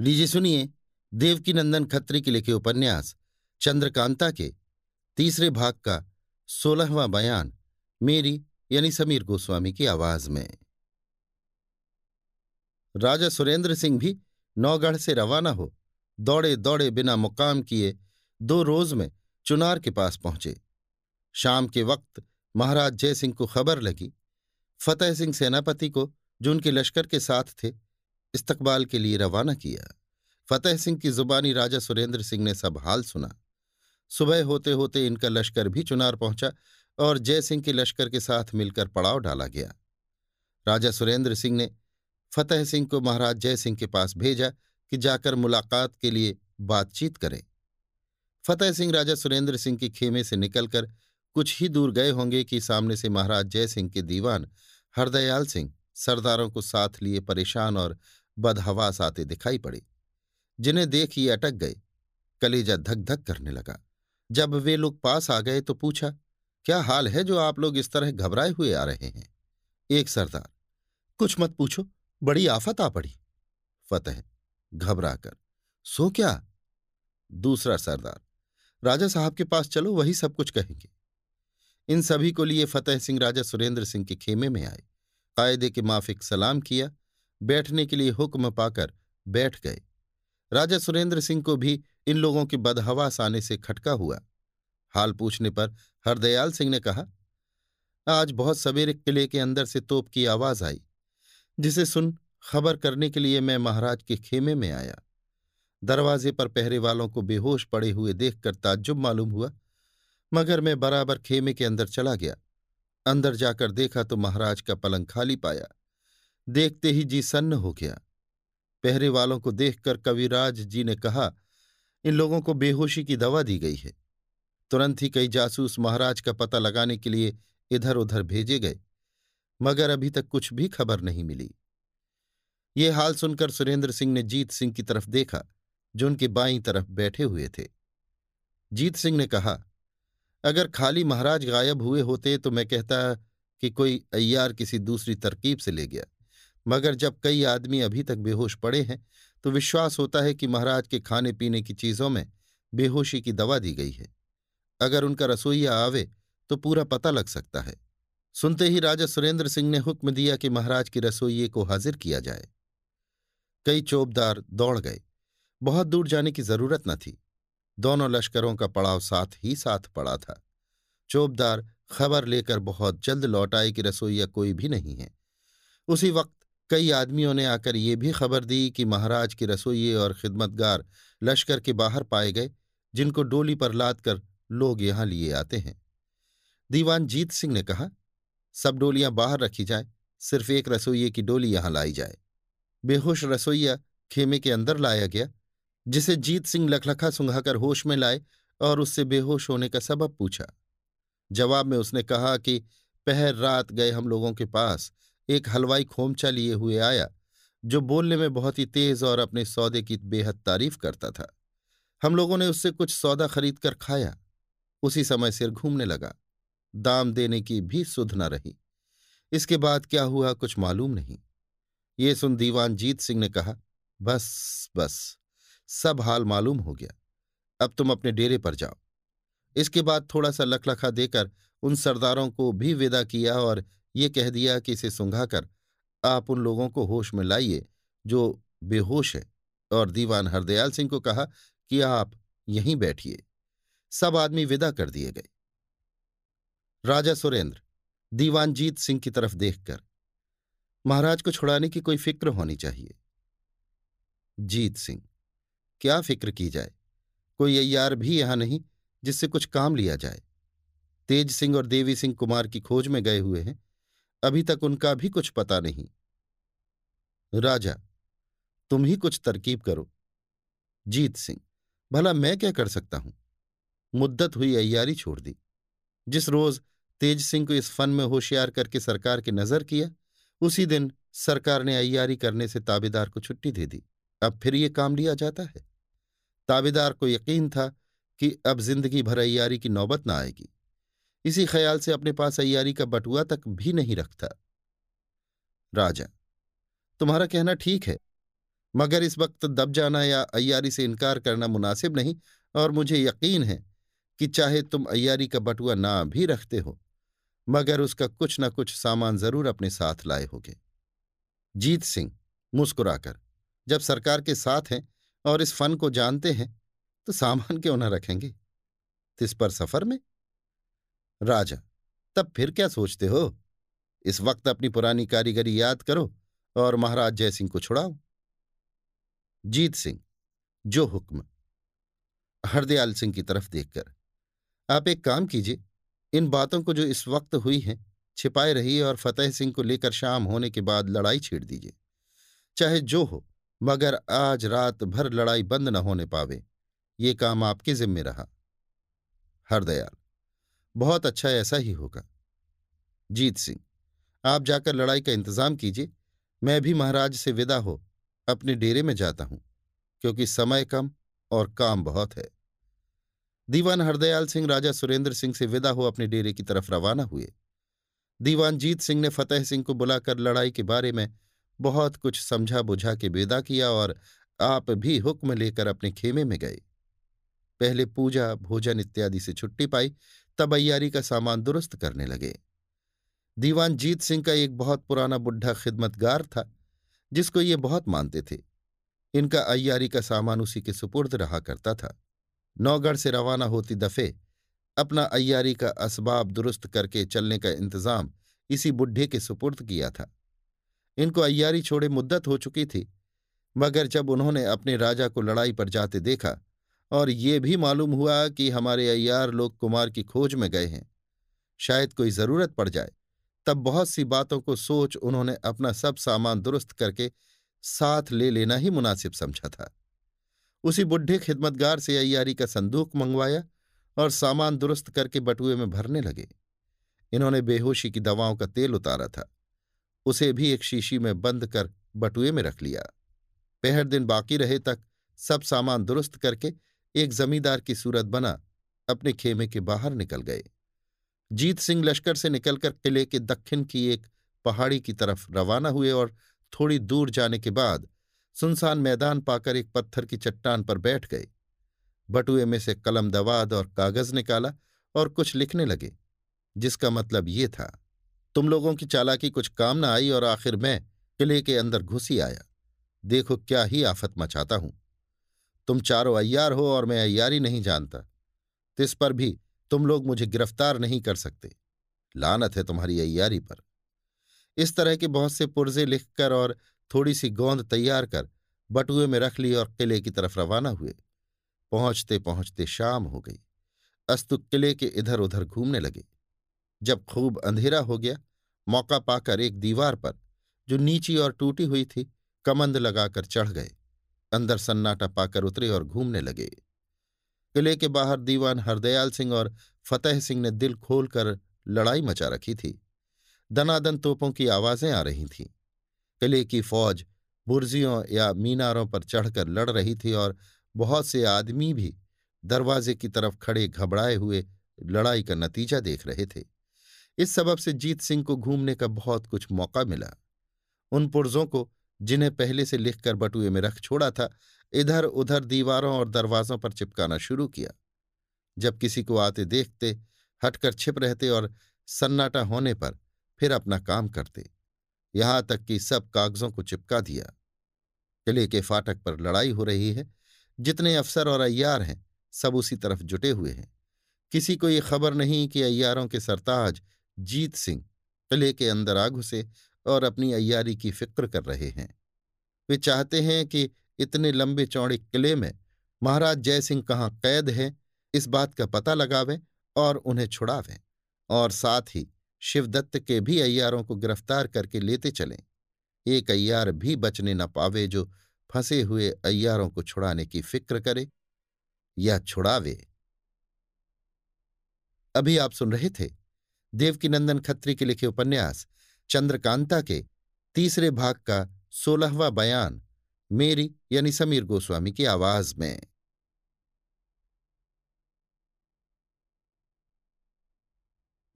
लीजिए सुनिए देवकी नंदन खत्री के लिखे उपन्यास, चंद्रकांता के, तीसरे भाग का सोलहवां बयान, मेरी यानी समीर गोस्वामी की आवाज़ में। राजा सुरेंद्र सिंह भी नौगढ़ से रवाना हो, दौड़े दौड़े बिना मुकाम किए दो रोज में चुनार के पास पहुँचे। शाम के वक्त महाराज जयसिंह को खबर लगी, फतेह सिंह सेनापति को, जो उनके लश्कर के साथ थे इस्तकबाल के लिए रवाना किया। फतेह सिंह की जुबानी राजा सुरेंद्र सिंह ने सब हाल सुना। सुबह होते होते इनका लश्कर भी चुनार पहुँचा और जय सिंह के लश्कर के साथ मिलकर पड़ाव डाला गया। राजा सुरेंद्र सिंह ने फतेह सिंह को महाराज जयसिंह के पास भेजा कि जाकर मुलाकात के लिए बातचीत करें। फतेह सिंह राजा सुरेंद्र सिंह के खेमे से निकलकर कुछ ही दूर गए होंगे कि सामने से महाराज जय सिंह के दीवान हरदयाल सिंह सरदारों को साथ लिए परेशान और बदहवास आते दिखाई पड़े। जिन्हें देख ये अटक गए। कलेजा धक धक करने लगा। जब वे लोग पास आ गए तो पूछा, क्या हाल है जो आप लोग इस तरह घबराए हुए आ रहे हैं? एक सरदार, कुछ मत पूछो, बड़ी आफत आ पड़ी। फतेह घबरा कर सो क्या? दूसरा सरदार, राजा साहब के पास चलो, वही सब कुछ कहेंगे। इन सभी को लिए फतेह सिंह, राजा सुरेंद्र सिंह के खेमे में आए। कायदे के माफिक सलाम किया। बैठने के लिए हुक्म पाकर बैठ गए। राजा सुरेंद्र सिंह को भी इन लोगों के बदहवास आने से खटका हुआ। हाल पूछने पर हरदयाल सिंह ने कहा, आज बहुत सवेरे किले के अंदर से तोप की आवाज़ आई, जिसे सुन खबर करने के लिए मैं महाराज के खेमे में आया। दरवाजे पर पहरे वालों को बेहोश पड़े हुए देखकर ताज्जुब मालूम हुआ, मगर मैं बराबर खेमे के अंदर चला गया। अंदर जाकर देखा तो महाराज का पलंग खाली पाया। देखते ही जी सन्न हो गया। पहरे वालों को देखकर कविराज जी ने कहा, इन लोगों को बेहोशी की दवा दी गई है। तुरंत ही कई जासूस महाराज का पता लगाने के लिए इधर उधर भेजे गए, मगर अभी तक कुछ भी खबर नहीं मिली। ये हाल सुनकर सुरेंद्र सिंह ने जीत सिंह की तरफ़ देखा, जो उनके बाईं तरफ़ बैठे हुए थे। जीत सिंह ने कहा, अगर खाली महाराज गायब हुए होते तो मैं कहता कि कोई अय्यार किसी दूसरी तरकीब से ले गया। मगर जब कई आदमी अभी तक बेहोश पड़े हैं तो विश्वास होता है कि महाराज के खाने पीने की चीज़ों में बेहोशी की दवा दी गई है। अगर उनका रसोईया आवे तो पूरा पता लग सकता है। सुनते ही राजा सुरेंद्र सिंह ने हुक्म दिया कि महाराज की रसोइये को हाजिर किया जाए। कई चोबदार दौड़ गए। बहुत दूर जाने की ज़रूरत न थी। दोनों लश्करों का पड़ाव साथ ही साथ पड़ा था। चोबदार खबर लेकर बहुत जल्द लौट आए कि रसोईया कोई भी नहीं है। उसी वक्त कई आदमियों ने आकर ये भी खबर दी कि महाराज के रसोइये और खिदमतगार लश्कर के बाहर पाए गए, जिनको डोली पर लाद कर लोग यहाँ लिए आते हैं। दीवान जीत सिंह ने कहा, सब डोलियाँ बाहर रखी जाए, सिर्फ़ एक रसोइये की डोली यहाँ लाई जाए। बेहोश रसोइया खेमे के अंदर लाया गया, जिसे जीत सिंह लखलखा सुंघाकर होश में लाए और उससे बेहोश होने का सबब पूछा। जवाब में उसने कहा कि, पहर रात गए हम लोगों के पास एक हलवाई खोमचा लिए हुए आया, जो बोलने में बहुत ही तेज और अपने सौदे की बेहद तारीफ़ करता था। हम लोगों ने उससे कुछ सौदा खरीद कर खाया। उसी समय सिर घूमने लगा। दाम देने की भी सुध न रही। इसके बाद क्या हुआ कुछ मालूम नहीं। ये सुन दीवान जीत सिंह ने कहा, बस बस, सब हाल मालूम हो गया। अब तुम अपने डेरे पर जाओ। इसके बाद थोड़ा सा लखलखा देकर उन सरदारों को भी विदा किया और ये कह दिया कि इसे सुंघाकर आप उन लोगों को होश में लाइए, जो बेहोश है। और दीवान हरदयाल सिंह को कहा कि आप यहीं बैठिए। सब आदमी विदा कर दिए गए। राजा सुरेंद्र, दीवान जीत सिंह की तरफ़ देखकर, महाराज को छुड़ाने की कोई फ़िक्र होनी चाहिए? जीत सिंह, क्या फ़िक्र की जाए? कोई अय्यार भी यहाँ नहीं जिससे कुछ काम लिया जाए। तेज सिंह और देवी सिंह कुमार की खोज में गए हुए हैं। अभी तक उनका भी कुछ पता नहीं। राजा, तुम ही कुछ तरकीब करो। जीत सिंह, भला मैं क्या कर सकता हूँ? मुद्दत हुई अय्यारी छोड़ दी। जिस रोज तेज सिंह को इस फन में होशियार करके सरकार की नज़र किया, उसी दिन सरकार ने अयारी करने से ताबेदार को छुट्टी दे दी। अब फिर ये काम लिया जाता है। ताबेदार को यकीन था कि अब ज़िंदगी भर अय्यारी की नौबत न आएगी। इसी ख्याल से अपने पास अयारी का बटुआ तक भी नहीं रखता। राजा, तुम्हारा कहना ठीक है, मगर इस वक्त दब जाना या अयारी से इनकार करना मुनासिब नहीं, और मुझे यकीन है कि चाहे तुम अयारी का बटुआ ना भी रखते हो, मगर उसका कुछ न कुछ सामान ज़रूर अपने साथ लाए होगे। जीत सिंह मुस्कुराकर, जब सरकार के साथ हैं और इस फन को जानते हैं तो सामान क्यों न रखेंगे? तिस पर सफ़र में राजा, तब फिर क्या सोचते हो? इस वक्त अपनी पुरानी कारीगरी याद करो और महाराज जयसिंह को छुड़ाओ। जीत सिंह, जो हुक्म। हरदयाल सिंह की तरफ़ देखकर, आप एक काम कीजिए, इन बातों को जो इस वक्त हुई हैं, छिपाए रहिए और फतेह सिंह को लेकर शाम होने के बाद लड़ाई छेड़ दीजिए। चाहे जो हो, मगर आज रात भर लड़ाई बंद न होने पावे, ये काम आपके जिम्मे रहा। हरदयाल। बहुत अच्छा ऐसा ही होगा। जीत सिंह, आप जाकर लड़ाई का इंतज़ाम कीजिए। मैं भी महाराज से विदा हो, अपने डेरे में जाता हूँ, क्योंकि समय कम और काम बहुत है। दीवान हरदयाल सिंह, राजा सुरेंद्र सिंह से विदा हो, अपने डेरे की तरफ़ रवाना हुए। दीवान जीत सिंह ने फतेह सिंह को बुलाकर लड़ाई के बारे में बहुत कुछ समझा बुझा के विदा किया और आप भी हुक्म लेकर अपने खेमे में गए। पहले पूजा, भोजन इत्यादि से छुट्टी पाई तब अयारी का सामान दुरुस्त करने लगे। दीवान जीत सिंह का एक बहुत पुराना बुढ़ा खिदमतगार था, जिसको ये बहुत मानते थे। इनका अय्यारी का सामान उसी के सुपुर्द रहा करता था। नौगढ़ से रवाना होती दफे अपना अय्यारी का असबाब दुरुस्त करके चलने का इंतज़ाम इसी बुढ़े के सुपुर्द किया था। इनको अय्यारी छोड़े मुद्दत हो चुकी थी, मगर जब उन्होंने अपने राजा को लड़ाई पर जाते देखा और ये भी मालूम हुआ कि हमारे अय्यार लोग कुमार की खोज में गए हैं। शायद कोई ज़रूरत पड़ जाए, तब बहुत सी बातों को सोच उन्होंने अपना सब सामान दुरुस्त करके साथ ले लेना ही मुनासिब समझा था। उसी बुढ़े खिदमतगार से अय्यारी का संदूक मंगवाया और सामान दुरुस्त करके बटुए में भरने लगे। इन्होंने बेहोशी की दवाओं का तेल उतारा था। उसे भी एक शीशी में बंद कर बटुए में रख लिया। पहर दिन बाकी रहे तक सब सामान दुरुस्त करके एक जमींदार की सूरत बना, अपने खेमे के बाहर निकल गए। जीत सिंह लश्कर से निकलकर किले के दक्षिण की एक पहाड़ी की तरफ़ रवाना हुए और थोड़ी दूर जाने के बाद सुनसान मैदान पाकर एक पत्थर की चट्टान पर बैठ गए। बटुए में से कलम दवाद और कागज़ निकाला और कुछ लिखने लगे, जिसका मतलब ये था, तुम लोगों की चालाकी कुछ काम न आई और आखिर मैं किले के अंदर घुसी आया। देखो क्या ही आफत मचाता हूँ। तुम चारों अय्यार हो और मैं अय्यारी नहीं जानता। तिस पर भी तुम लोग मुझे गिरफ़्तार नहीं कर सकते। लानत है तुम्हारी अय्यारी पर। इस तरह के बहुत से पुर्जे लिखकर और थोड़ी सी गोंद तैयार कर बटुए में रख ली और किले की तरफ़ रवाना हुए। पहुँचते पहुँचते शाम हो गई। अस्तु किले के इधर उधर घूमने लगे। जब खूब अंधेरा हो गया, मौका पाकर एक दीवार पर, जो नीची और टूटी हुई थी, कमंद लगाकर चढ़ गए। अंदर सन्नाटा पाकर उतरे और घूमने लगे। किले के बाहर दीवान हरदयाल सिंह और फतेह सिंह ने दिल खोलकर लड़ाई मचा रखी थी। दनादन तोपों की आवाज़ें आ रही थीं। किले की फौज बुर्जियों या मीनारों पर चढ़कर लड़ रही थी और बहुत से आदमी भी दरवाजे की तरफ़ खड़े घबराए हुए लड़ाई का नतीजा देख रहे थे। इस सबब से जीत सिंह को घूमने का बहुत कुछ मौका मिला। उन पुर्जों को जिन्हें पहले से लिखकर बटुए में रख छोड़ा था, इधर उधर दीवारों और दरवाजों पर चिपकाना शुरू किया। जब किसी को आते देखते, हटकर छिप रहते और सन्नाटा होने पर फिर अपना काम करते। यहाँ तक कि सब कागजों को चिपका दिया। किले के फाटक पर लड़ाई हो रही है। जितने अफसर और अय्यार हैं, सब उसी तरफ़ जुटे हुए हैं। किसी को ये खबर नहीं कि अय्यारों के सरताज जीत सिंह किले के अंदर आ घुसे और अपनी अयारी की फ़िक्र कर रहे हैं। वे चाहते हैं कि इतने लंबे चौड़े किले में महाराज जयसिंह कहाँ कैद है, इस बात का पता लगावें और उन्हें छुड़ावें और साथ ही शिवदत्त के भी अय्यारों को गिरफ़्तार करके लेते चलें। एक अय्यार भी बचने न पावे जो फंसे हुए अय्यारों को छुड़ाने की फ़िक्र करे या छुड़ावे। अभी आप सुन रहे थे देवकीनंदन खत्री के लिखे उपन्यास चंद्रकांता के तीसरे भाग का सोलहवा बयान मेरी यानी समीर गोस्वामी की आवाज़ में।